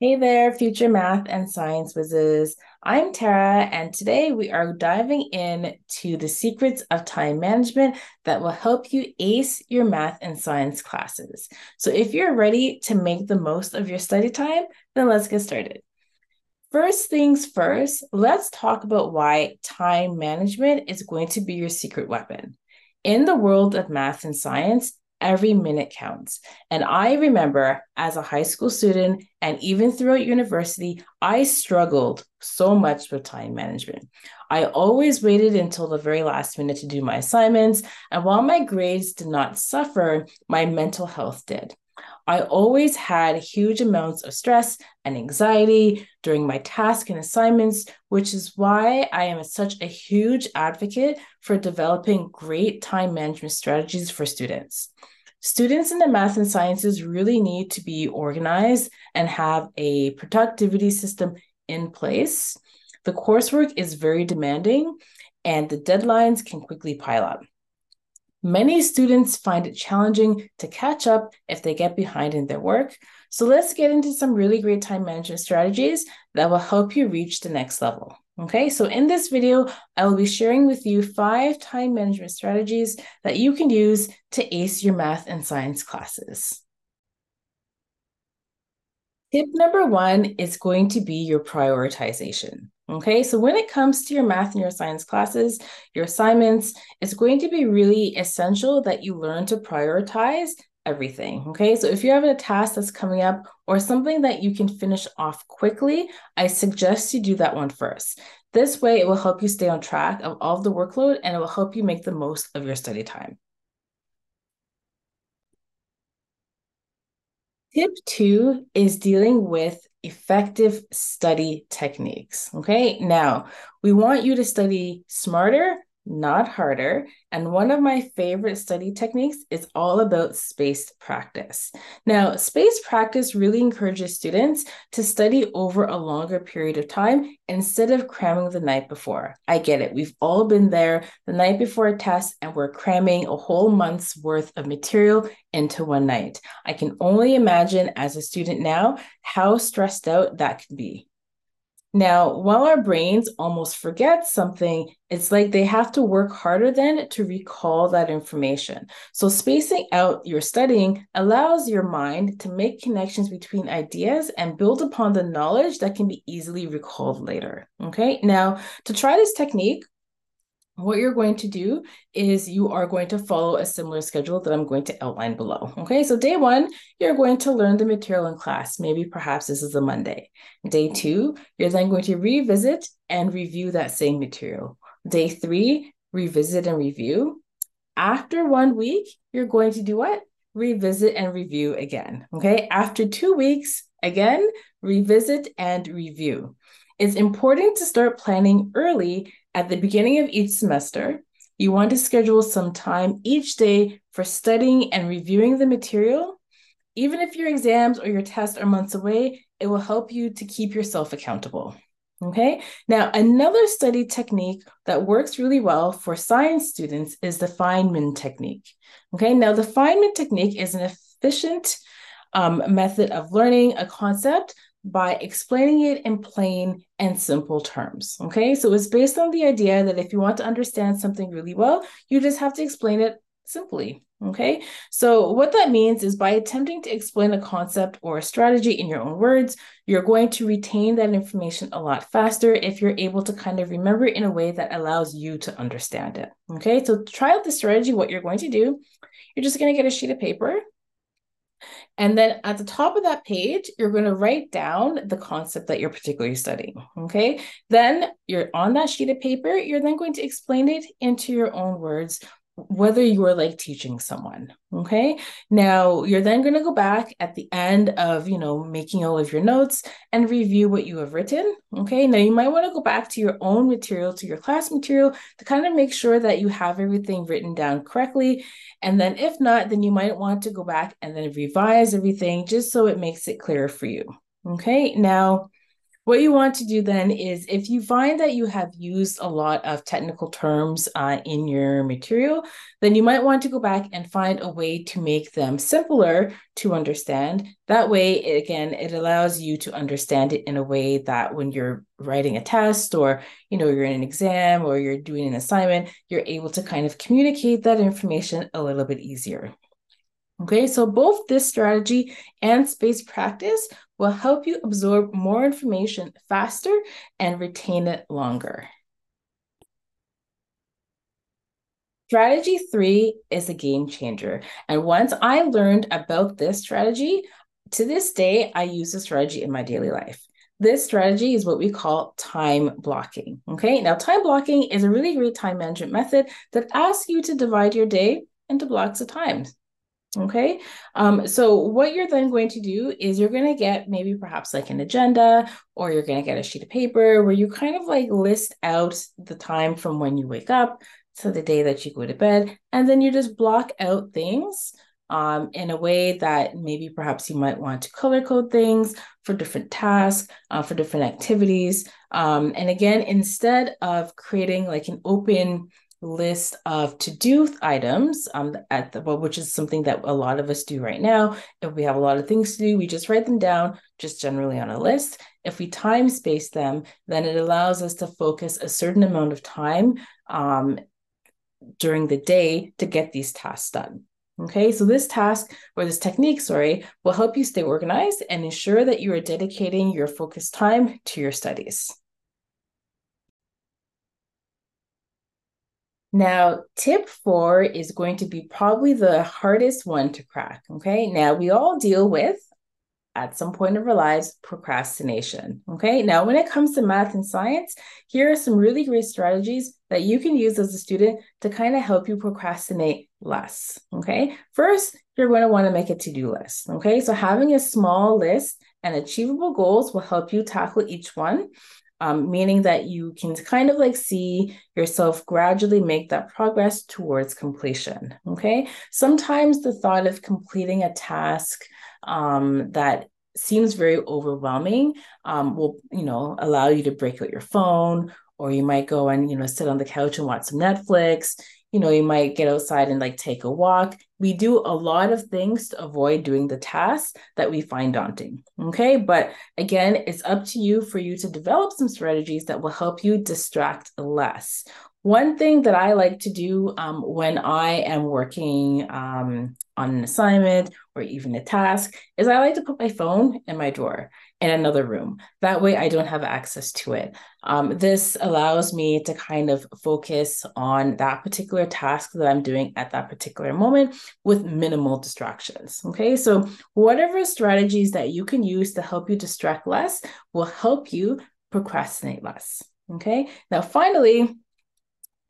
Hey there, future math and science whizzes. I'm Tara, and today we are diving in to the secrets of time management that will help you ace your math and science classes. So, if you're ready to make the most of your study time, then let's get started. First things first, let's talk about why time management is going to be your secret weapon. In the world of math and science, every minute counts. And I remember as a high school student and even throughout university, I struggled so much with time management. I always waited until the very last minute to do my assignments. And while my grades did not suffer, my mental health did. I always had huge amounts of stress and anxiety during my tasks and assignments, which is why I am such a huge advocate for developing great time management strategies for students. Students in the math and sciences really need to be organized and have a productivity system in place. The coursework is very demanding and the deadlines can quickly pile up. Many students find it challenging to catch up if they get behind in their work. So let's get into some really great time management strategies that will help you reach the next level. Okay, so in this video, I will be sharing with you five time management strategies that you can use to ace your math and science classes. Tip number one is going to be your prioritization. Okay, so when it comes to your math and your science classes, your assignments, it's going to be really essential that you learn to prioritize everything. Okay, so if you have a task that's coming up or something that you can finish off quickly, I suggest you do that one first. This way, it will help you stay on track of all of the workload and it will help you make the most of your study time. Tip two is dealing with effective study techniques. Okay, now we want you to study smarter not harder. And one of my favorite study techniques is all about spaced practice. Now, spaced practice really encourages students to study over a longer period of time instead of cramming the night before. I get it. We've all been there the night before a test and we're cramming a whole month's worth of material into one night. I can only imagine as a student now how stressed out that could be. Now, while our brains almost forget something, it's like they have to work harder then to recall that information. So, spacing out your studying allows your mind to make connections between ideas and build upon the knowledge that can be easily recalled later. Okay, now to try this technique, what you're going to do is you are going to follow a similar schedule that I'm going to outline below. Okay, so day one, you're going to learn the material in class. Maybe perhaps this is a Monday. Day two, you're then going to revisit and review that same material. Day three, revisit and review. After one week, you're going to do what? Revisit and review again. Okay, after two weeks, again, revisit and review. It's important to start planning early at the beginning of each semester, you want to schedule some time each day for studying and reviewing the material. Even if your exams or your tests are months away, it will help you to keep yourself accountable. Okay, now another study technique that works really well for science students is the Feynman technique. Okay, now the Feynman technique is an efficient um, method of learning a concept by explaining it in plain and simple terms. Okay, so it's based on the idea that if you want to understand something really well, you just have to explain it simply. Okay, so what that means is by attempting to explain a concept or a strategy in your own words, you're going to retain that information a lot faster if you're able to kind of remember it in a way that allows you to understand it. Okay, so try out the strategy. What you're going to do, you're just going to get a sheet of paper and then at the top of that page, you're going to write down the concept that you're particularly studying. Okay. Then you're on that sheet of paper, you're then going to explain it into your own words whether you are like teaching someone okay? Now you're then going to go back at the end of you know making all of your notes and review what you have written okay? Now you might want to go back to your own material to your class material to kind of make sure that you have everything written down correctly. And then if not then you might want to go back and then revise everything just so it makes it clearer for you okay? Now what you want to do then is if you find that you have used a lot of technical terms uh, in your material, then you might want to go back and find a way to make them simpler to understand. That way, again, it allows you to understand it in a way that when you're writing a test or you know you're in an exam or you're doing an assignment, you're able to kind of communicate that information a little bit easier. Okay, so both this strategy and space practice will help you absorb more information faster and retain it longer. Strategy three is a game changer. And once I learned about this strategy, to this day, I use this strategy in my daily life. This strategy is what we call time blocking. Okay, now time blocking is a really great time management method that asks you to divide your day into blocks of time. Okay. Um, so what you're then going to do is you're going to get maybe perhaps like an agenda or you're going to get a sheet of paper where you kind of like list out the time from when you wake up to the day that you go to bed. And then you just block out things um, in a way that maybe perhaps you might want to color code things for different tasks, uh, for different activities. Um, and again, instead of creating like an open list of to-do items um, at the which is something that a lot of us do right now. If we have a lot of things to do, we just write them down, just generally on a list. If we time space them, then it allows us to focus a certain amount of time um, during the day to get these tasks done. Okay, so this task or this technique, sorry, will help you stay organized and ensure that you are dedicating your focused time to your studies. Now, tip four is going to be probably the hardest one to crack. Okay. Now, we all deal with, at some point of our lives, procrastination. Okay. Now, when it comes to math and science, here are some really great strategies that you can use as a student to kind of help you procrastinate less. Okay. First, you're going to want to make a to do list. Okay. So, having a small list and achievable goals will help you tackle each one um, meaning that you can kind of like see yourself gradually make that progress towards completion. Okay. Sometimes the thought of completing a task um, that seems very overwhelming um, will, you know, allow you to break out your phone, or you might go and, you know, sit on the couch and watch some Netflix you know, you might get outside and like take a walk. We do a lot of things to avoid doing the tasks that we find daunting. Okay. But again, it's up to you for you to develop some strategies that will help you distract less. One thing that I like to do um, when I am working um, on an assignment or even a task is I like to put my phone in my drawer in another room. That way I don't have access to it. Um, this allows me to kind of focus on that particular task that I'm doing at that particular moment with minimal distractions. Okay, so whatever strategies that you can use to help you distract less will help you procrastinate less. Okay, now finally,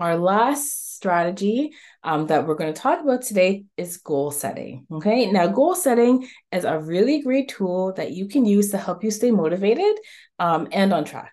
our last strategy um, that we're going to talk about today is goal setting. Okay, now goal setting is a really great tool that you can use to help you stay motivated um, and on track.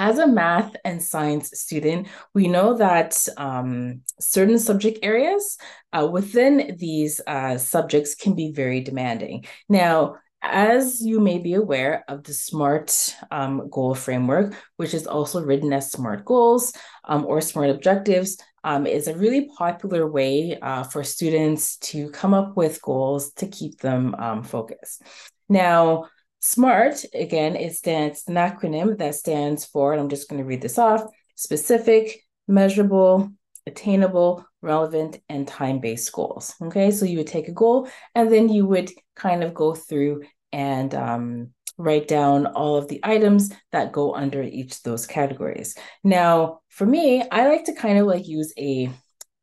As a math and science student, we know that um, certain subject areas uh, within these uh, subjects can be very demanding. Now, as you may be aware of the SMART um, goal framework, which is also written as SMART goals um, or SMART objectives, um, is a really popular way uh, for students to come up with goals to keep them um, focused. Now, SMART, again, it stands an acronym that stands for, and I'm just going to read this off specific, measurable, attainable, relevant, and time based goals. Okay, so you would take a goal and then you would kind of go through and um, write down all of the items that go under each of those categories. Now, for me, I like to kind of like use a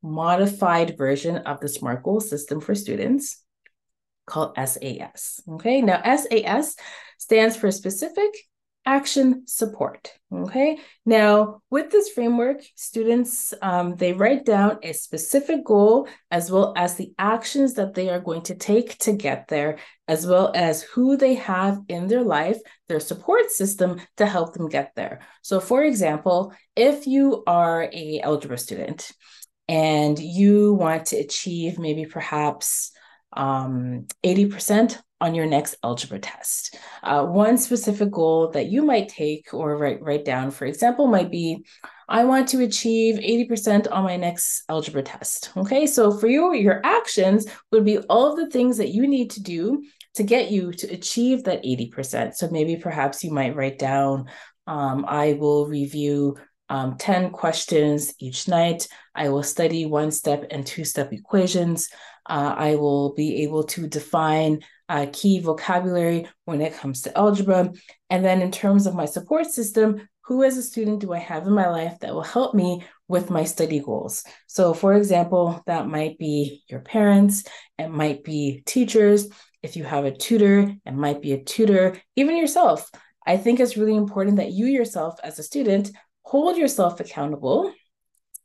modified version of the SMART goal system for students called SAS. Okay, now SAS stands for specific, action support. Okay. Now, with this framework, students um, they write down a specific goal as well as the actions that they are going to take to get there, as well as who they have in their life, their support system to help them get there. So, for example, if you are a algebra student and you want to achieve maybe perhaps um, 80% on your next algebra test. Uh, one specific goal that you might take or write, write down, for example, might be I want to achieve 80% on my next algebra test. Okay, so for you, your actions would be all of the things that you need to do to get you to achieve that 80%. So maybe perhaps you might write down, um, I will review um, 10 questions each night. I will study one step and two step equations. Uh, I will be able to define uh, key vocabulary when it comes to algebra. And then, in terms of my support system, who as a student do I have in my life that will help me with my study goals? So, for example, that might be your parents, it might be teachers. If you have a tutor, it might be a tutor, even yourself. I think it's really important that you yourself, as a student, hold yourself accountable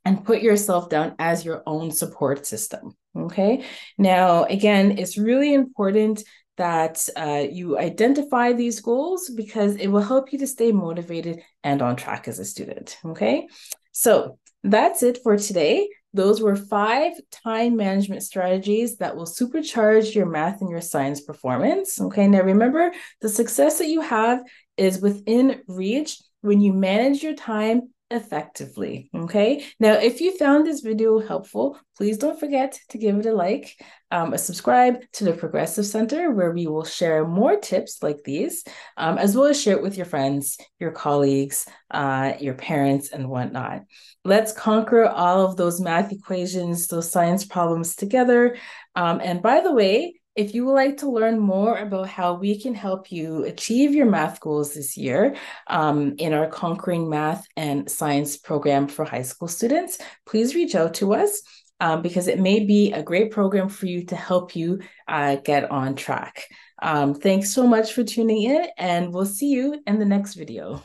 and put yourself down as your own support system. Okay. Now, again, it's really important that uh, you identify these goals because it will help you to stay motivated and on track as a student. Okay. So that's it for today. Those were five time management strategies that will supercharge your math and your science performance. Okay. Now remember, the success that you have is within reach when you manage your time effectively. Okay. Now, if you found this video helpful, please don't forget to give it a like, um, a subscribe to the Progressive Center, where we will share more tips like these, um, as well as share it with your friends, your colleagues, uh, your parents, and whatnot. Let's conquer all of those math equations, those science problems together. Um, and by the way, if you would like to learn more about how we can help you achieve your math goals this year um, in our Conquering Math and Science program for high school students, please reach out to us um, because it may be a great program for you to help you uh, get on track. Um, thanks so much for tuning in, and we'll see you in the next video.